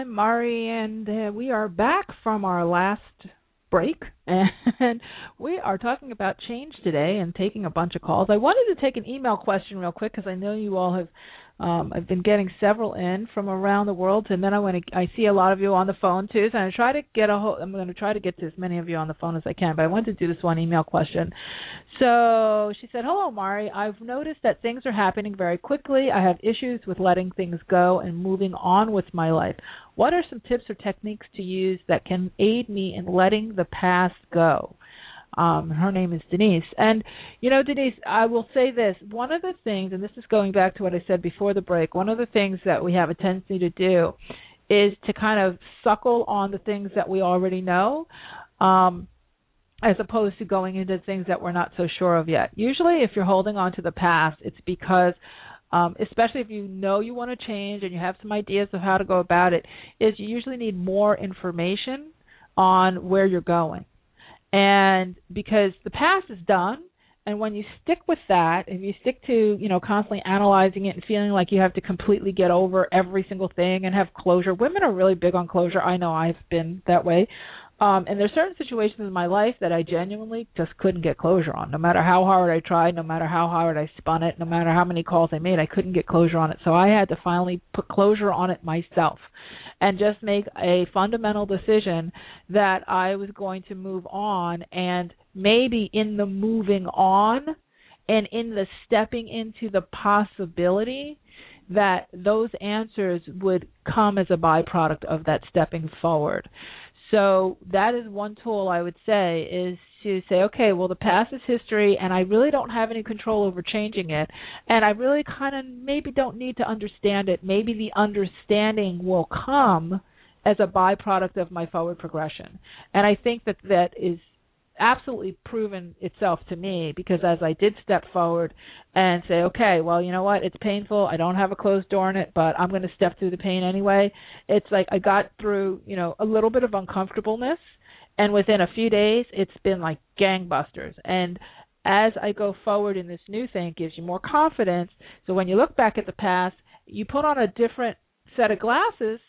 I'm Mari, and uh, we are back from our last break, and we are talking about change today and taking a bunch of calls. I wanted to take an email question real quick because I know you all have um, I've been getting several in from around the world, and then I want to. I see a lot of you on the phone too, so I try to get a. Whole, I'm going to try to get to as many of you on the phone as I can. But I wanted to do this one email question. So she said, "Hello, Mari. I've noticed that things are happening very quickly. I have issues with letting things go and moving on with my life. What are some tips or techniques to use that can aid me in letting the past go?" Um, her name is Denise. And, you know, Denise, I will say this. One of the things, and this is going back to what I said before the break, one of the things that we have a tendency to do is to kind of suckle on the things that we already know. Um, as opposed to going into things that we're not so sure of yet. Usually, if you're holding on to the past, it's because, um, especially if you know you want to change and you have some ideas of how to go about it, is you usually need more information on where you're going. And because the past is done, and when you stick with that, if you stick to, you know, constantly analyzing it and feeling like you have to completely get over every single thing and have closure, women are really big on closure. I know I've been that way. Um, and there's certain situations in my life that I genuinely just couldn't get closure on. No matter how hard I tried, no matter how hard I spun it, no matter how many calls I made, I couldn't get closure on it. So I had to finally put closure on it myself and just make a fundamental decision that I was going to move on and maybe in the moving on and in the stepping into the possibility that those answers would come as a byproduct of that stepping forward. So that is one tool I would say is to say, okay, well, the past is history, and I really don't have any control over changing it, and I really kind of maybe don't need to understand it. Maybe the understanding will come as a byproduct of my forward progression, and I think that that is absolutely proven itself to me because as I did step forward and say, okay, well, you know what, it's painful. I don't have a closed door in it, but I'm going to step through the pain anyway. It's like I got through, you know, a little bit of uncomfortableness, and within a few days, it's been like gangbusters. And as I go forward in this new thing, it gives you more confidence. So when you look back at the past, you put on a different set of glasses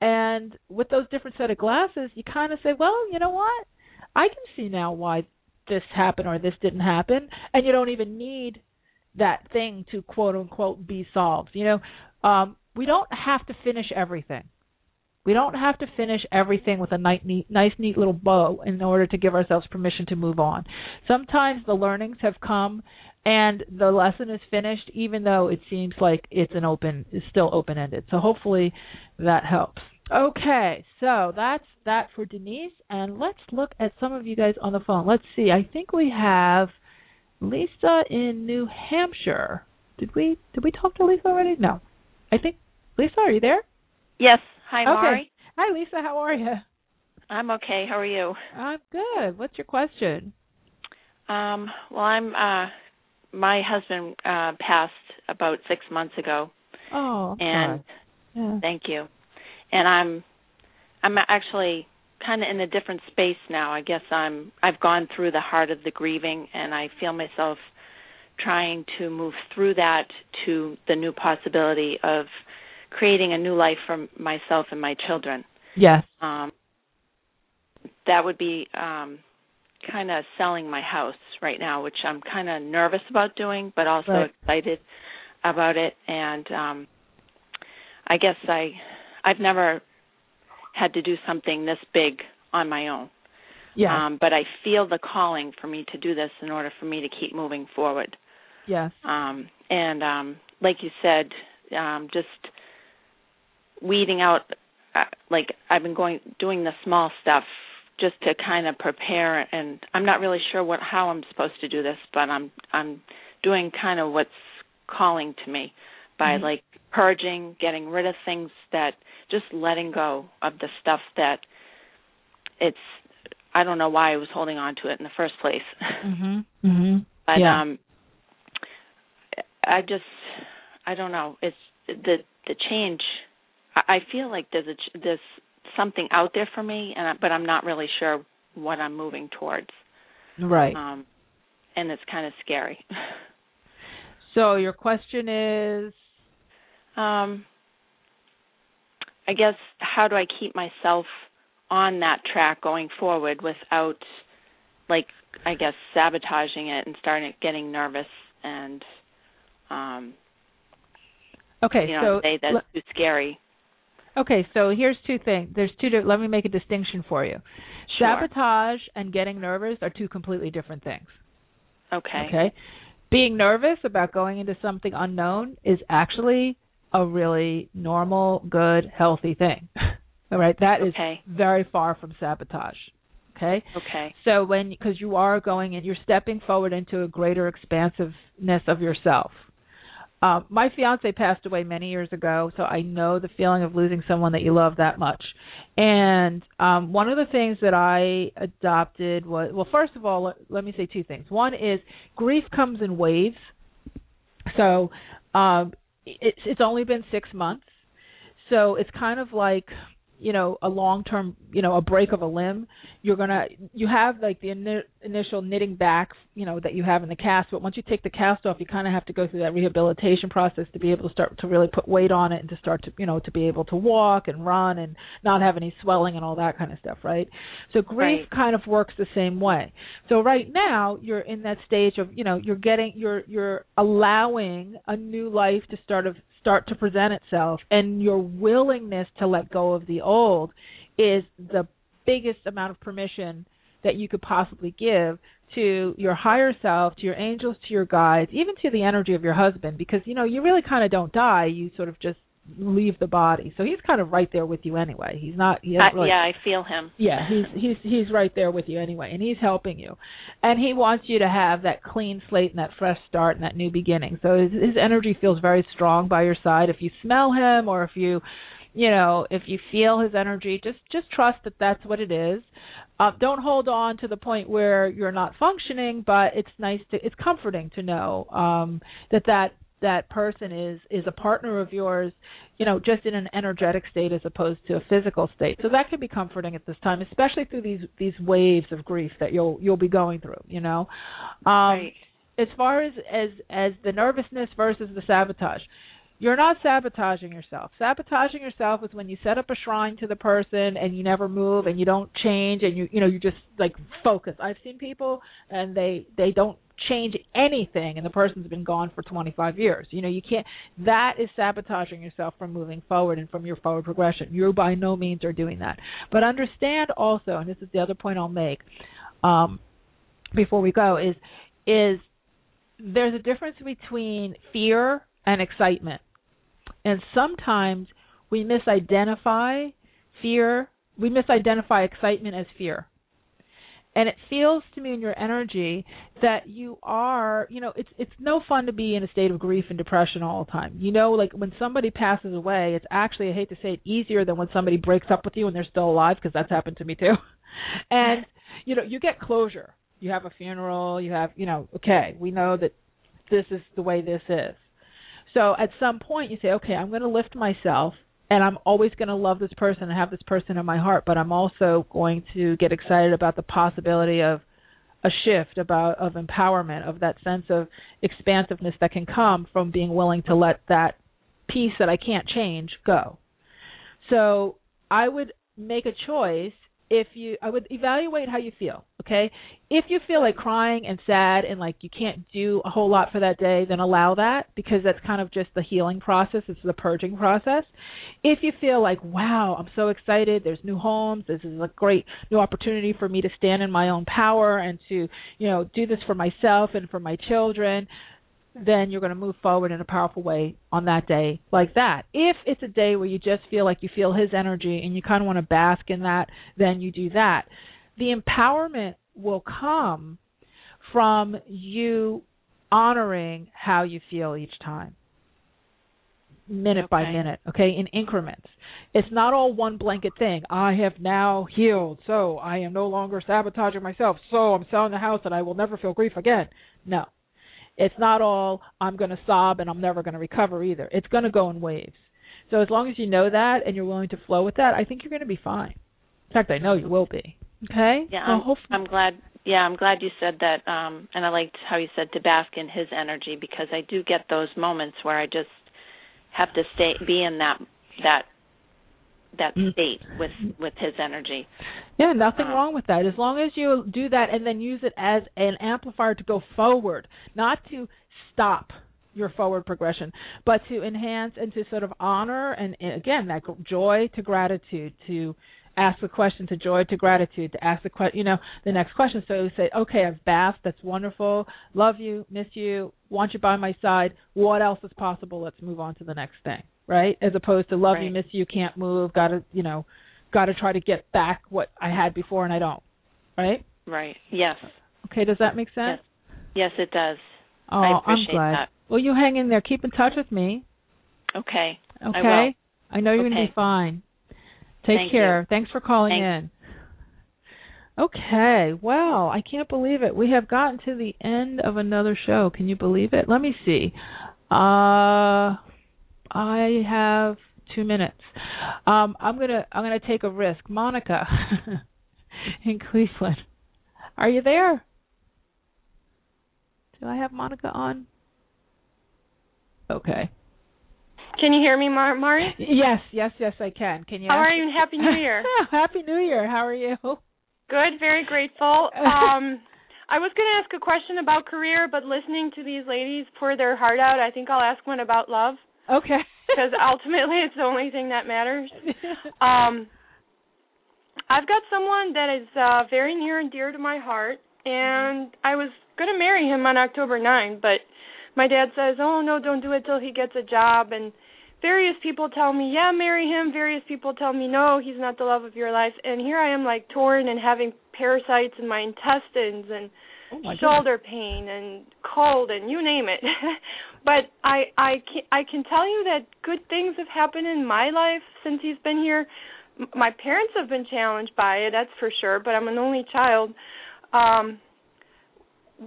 and with those different set of glasses, you kind of say, well, you know what? I can see now why this happened or this didn't happen, and you don't even need that thing to quote unquote be solved. You know, um, we don't have to finish everything. We don't have to finish everything with a nice, neat, nice, neat little bow in order to give ourselves permission to move on. Sometimes the learnings have come and the lesson is finished, even though it seems like it's an open, it's still open ended. So hopefully that helps. Okay, so that's that for Denise, and let's look at some of you guys on the phone. Let's see. I think we have Lisa in New Hampshire. Did we did we talk to Lisa already? No. I think Lisa, are you there? Yes. Hi, okay. Mari. Hi, Lisa. How are you? I'm okay. How are you? I'm good. What's your question? Um, well, I'm uh my husband uh passed about 6 months ago. Oh, and yeah. thank you and I'm I'm actually kind of in a different space now. I guess I'm I've gone through the heart of the grieving and I feel myself trying to move through that to the new possibility of creating a new life for myself and my children. Yes. Um, that would be um, kind of selling my house right now, which I'm kind of nervous about doing, but also right. excited about it. And um, I guess I I've never had to do something this big on my own. Yeah. Um, but I feel the calling for me to do this in order for me to keep moving forward. Yes. Um, and um, like you said, um, just weeding out. Uh, like I've been going doing the small stuff just to kind of prepare and I'm not really sure what how I'm supposed to do this, but I'm I'm doing kind of what's calling to me by mm-hmm. like purging, getting rid of things that just letting go of the stuff that it's I don't know why I was holding on to it in the first place. Mhm. Mhm. But yeah. um I just I don't know. It's the the change I, feel like there's a there's something out there for me and I, but I'm not really sure what I'm moving towards. Right. Um and it's kind of scary. So your question is um I guess how do I keep myself on that track going forward without like I guess sabotaging it and starting getting nervous and um Okay, you know, so say that's too scary. Okay, so here's two things. There's two. Let me make a distinction for you. Sure. Sabotage and getting nervous are two completely different things. Okay. Okay. Being nervous about going into something unknown is actually a really normal, good, healthy thing. All right, that is okay. very far from sabotage. Okay. Okay. So when because you are going and you're stepping forward into a greater expansiveness of yourself. Um, my fiance passed away many years ago, so I know the feeling of losing someone that you love that much. And um, one of the things that I adopted was well, first of all, let, let me say two things. One is grief comes in waves. So um, it's it's only been six months, so it's kind of like you know a long term you know a break of a limb. You're to you have like the in, initial knitting back you know that you have in the cast but once you take the cast off you kind of have to go through that rehabilitation process to be able to start to really put weight on it and to start to you know to be able to walk and run and not have any swelling and all that kind of stuff right so grief right. kind of works the same way so right now you're in that stage of you know you're getting you're you're allowing a new life to start of start to present itself and your willingness to let go of the old is the biggest amount of permission that you could possibly give to your higher self, to your angels, to your guides, even to the energy of your husband because you know you really kind of don't die, you sort of just leave the body. So he's kind of right there with you anyway. He's not. He really, yeah, I feel him. Yeah, he's he's he's right there with you anyway, and he's helping you, and he wants you to have that clean slate and that fresh start and that new beginning. So his, his energy feels very strong by your side. If you smell him or if you, you know, if you feel his energy, just just trust that that's what it is. Uh, don't hold on to the point where you're not functioning, but it's nice to it's comforting to know um, that that that person is is a partner of yours you know just in an energetic state as opposed to a physical state so that can be comforting at this time especially through these these waves of grief that you'll you'll be going through you know um right. as far as as as the nervousness versus the sabotage you're not sabotaging yourself. Sabotaging yourself is when you set up a shrine to the person and you never move and you don't change and you you know you just like focus. I've seen people and they they don't change anything and the person's been gone for 25 years. You know, you can't that is sabotaging yourself from moving forward and from your forward progression. You by no means are doing that. But understand also, and this is the other point I'll make um before we go is is there's a difference between fear and excitement. And sometimes we misidentify fear, we misidentify excitement as fear. And it feels to me in your energy that you are, you know, it's it's no fun to be in a state of grief and depression all the time. You know, like when somebody passes away, it's actually I hate to say it easier than when somebody breaks up with you and they're still alive because that's happened to me too. And you know, you get closure. You have a funeral, you have, you know, okay, we know that this is the way this is. So at some point you say, okay, I'm going to lift myself and I'm always going to love this person and have this person in my heart, but I'm also going to get excited about the possibility of a shift about of empowerment of that sense of expansiveness that can come from being willing to let that piece that I can't change, go. So I would make a choice if you I would evaluate how you feel, okay? If you feel like crying and sad and like you can't do a whole lot for that day, then allow that because that's kind of just the healing process, it's the purging process. If you feel like, wow, I'm so excited, there's new homes, this is a great new opportunity for me to stand in my own power and to, you know, do this for myself and for my children, then you're going to move forward in a powerful way on that day like that. If it's a day where you just feel like you feel his energy and you kind of want to bask in that, then you do that. The empowerment will come from you honoring how you feel each time. Minute okay. by minute, okay, in increments. It's not all one blanket thing. I have now healed, so I am no longer sabotaging myself, so I'm selling the house and I will never feel grief again. No it's not all I'm going to sob and I'm never going to recover either. It's going to go in waves. So as long as you know that and you're willing to flow with that, I think you're going to be fine. In fact, I know you will be. Okay. Yeah, I'm, I'm glad. Yeah, I'm glad you said that. Um, and I liked how you said to bask in his energy because I do get those moments where I just have to stay, be in that that that mm. state with with his energy. Yeah, nothing um, wrong with that. As long as you do that and then use it as an amplifier to go forward, not to stop your forward progression, but to enhance and to sort of honor and, and again that joy to gratitude to ask the question to joy to gratitude to ask the question you know the next question. So you say okay i've bathed that's wonderful. Love you. Miss you. Want you by my side. What else is possible? Let's move on to the next thing right as opposed to love right. you miss you can't move gotta you know gotta try to get back what i had before and i don't right right yes okay does that make sense yes, yes it does oh I am glad that. well you hang in there keep in touch with me okay okay I, I know you're okay. gonna be fine Take Thank care. You. Thanks for calling Thanks. in. Okay, well, I can't believe it. We have gotten to the end of another show. Can you believe it? Let me see. Uh I have 2 minutes. Um I'm going to I'm to take a risk. Monica in Cleveland. Are you there? Do I have Monica on? Okay. Can you hear me, Mar- Mari? Yes, yes, yes, I can. Can you? How are you? Happy New Year. Happy New Year. How are you? Good. Very grateful. Um, I was going to ask a question about career, but listening to these ladies pour their heart out, I think I'll ask one about love. Okay. Because ultimately, it's the only thing that matters. Um, I've got someone that is uh, very near and dear to my heart, and I was going to marry him on October 9, but my dad says, "Oh no, don't do it till he gets a job." And various people tell me, yeah, marry him. Various people tell me, no, he's not the love of your life. And here I am, like torn and having parasites in my intestines and oh shoulder goodness. pain and cold and you name it. but I I can I can tell you that good things have happened in my life since he's been here. My parents have been challenged by it, that's for sure. But I'm an only child. Um,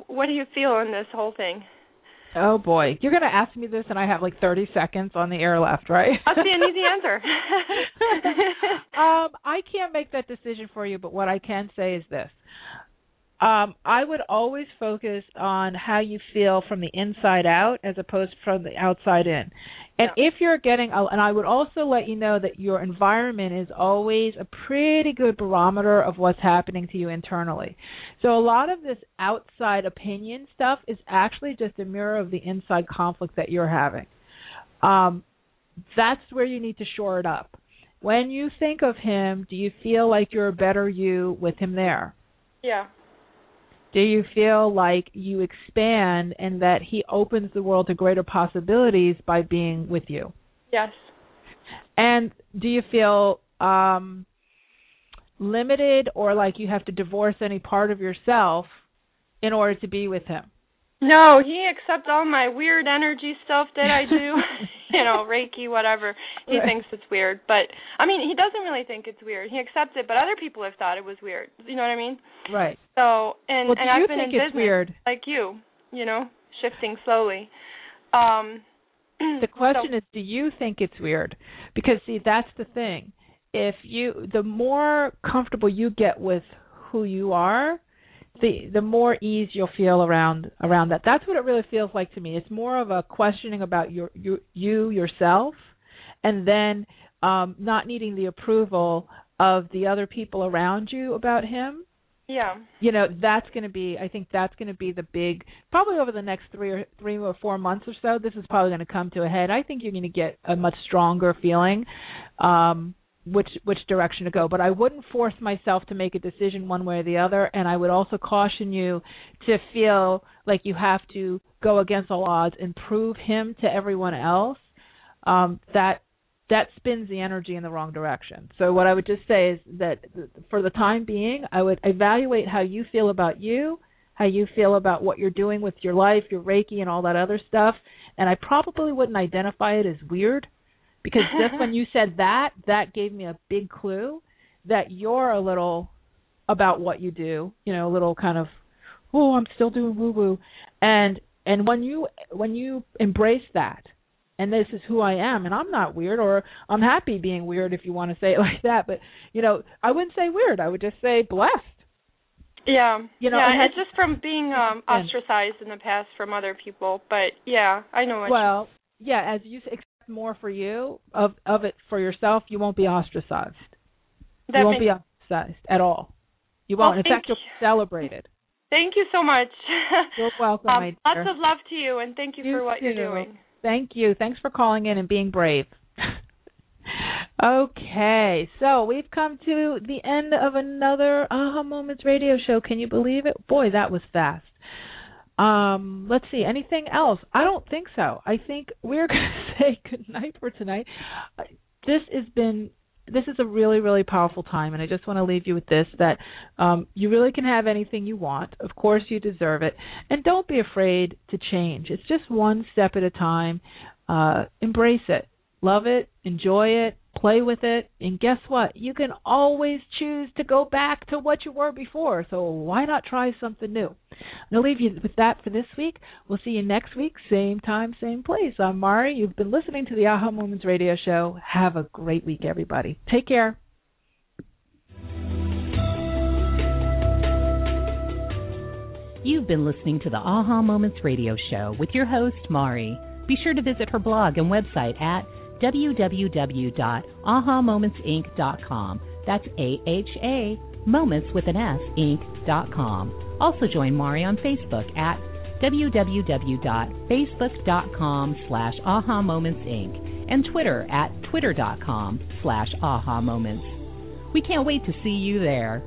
what do you feel in this whole thing? Oh boy, you're going to ask me this, and I have like 30 seconds on the air left, right? That's an easy answer. um, I can't make that decision for you, but what I can say is this: um, I would always focus on how you feel from the inside out, as opposed from the outside in. And yeah. if you're getting, and I would also let you know that your environment is always a pretty good barometer of what's happening to you internally. So a lot of this outside opinion stuff is actually just a mirror of the inside conflict that you're having. Um, that's where you need to shore it up. When you think of him, do you feel like you're a better you with him there? Yeah. Do you feel like you expand and that he opens the world to greater possibilities by being with you? Yes. And do you feel um limited or like you have to divorce any part of yourself in order to be with him? No, he accepts all my weird energy stuff that I do, you know, Reiki, whatever. He right. thinks it's weird, but I mean, he doesn't really think it's weird. He accepts it, but other people have thought it was weird. You know what I mean? Right. So, and well, and I've been in business weird? like you, you know, shifting slowly. Um The question so, is do you think it's weird? Because see, that's the thing. If you the more comfortable you get with who you are, the the more ease you'll feel around around that. That's what it really feels like to me. It's more of a questioning about your, your you yourself, and then um not needing the approval of the other people around you about him. Yeah. You know, that's going to be I think that's going to be the big probably over the next 3 or 3 or 4 months or so this is probably going to come to a head. I think you're going to get a much stronger feeling um which which direction to go. But i wouldn't force myself to make a decision one way or the other. And i would also caution you to feel like you have to go against all odds and prove him to everyone else. Um that that spins the energy in the wrong direction. So what i would just say is that for the time being i would evaluate how you feel about you how you feel about what you're doing with your life your reiki and all that other stuff. And i probably wouldn't identify it as weird because just when you said that, that gave me a big clue that you're a little about what you do, you know, a little kind of oh, I'm still doing woo woo. And and when you when you embrace that and this is who I am and I'm not weird or I'm happy being weird if you want to say it like that, but you know, I wouldn't say weird, I would just say blessed. Yeah. You know, yeah, it's just from being um ostracized in the past from other people, but yeah, I know what Well, yeah, as you more for you of of it for yourself, you won't be ostracized. That you won't be ostracized at all. You won't. Well, In fact, you'll be celebrated. Thank you so much. You're welcome, um, my dear. Lots of love to you, and thank you, you for what too. you're doing. Thank you. Thanks for calling in and being brave. okay, so we've come to the end of another Aha Moments radio show. Can you believe it? Boy, that was fast. Um, let's see. Anything else? I don't think so. I think we're going to say good night for tonight. This has been this is a really really powerful time and I just want to leave you with this that um you really can have anything you want. Of course you deserve it. And don't be afraid to change. It's just one step at a time. Uh embrace it. Love it, enjoy it, play with it, and guess what? You can always choose to go back to what you were before. So why not try something new? I'll leave you with that for this week. We'll see you next week, same time, same place. I'm Mari. You've been listening to the Aha Moments Radio Show. Have a great week, everybody. Take care. You've been listening to the Aha Moments Radio Show with your host, Mari. Be sure to visit her blog and website at www.ahamomentsinc.com. That's A H A moments with an S inc.com. Also join Mari on Facebook at www.facebook.com slash aha moments inc and Twitter at twitter.com slash aha moments. We can't wait to see you there.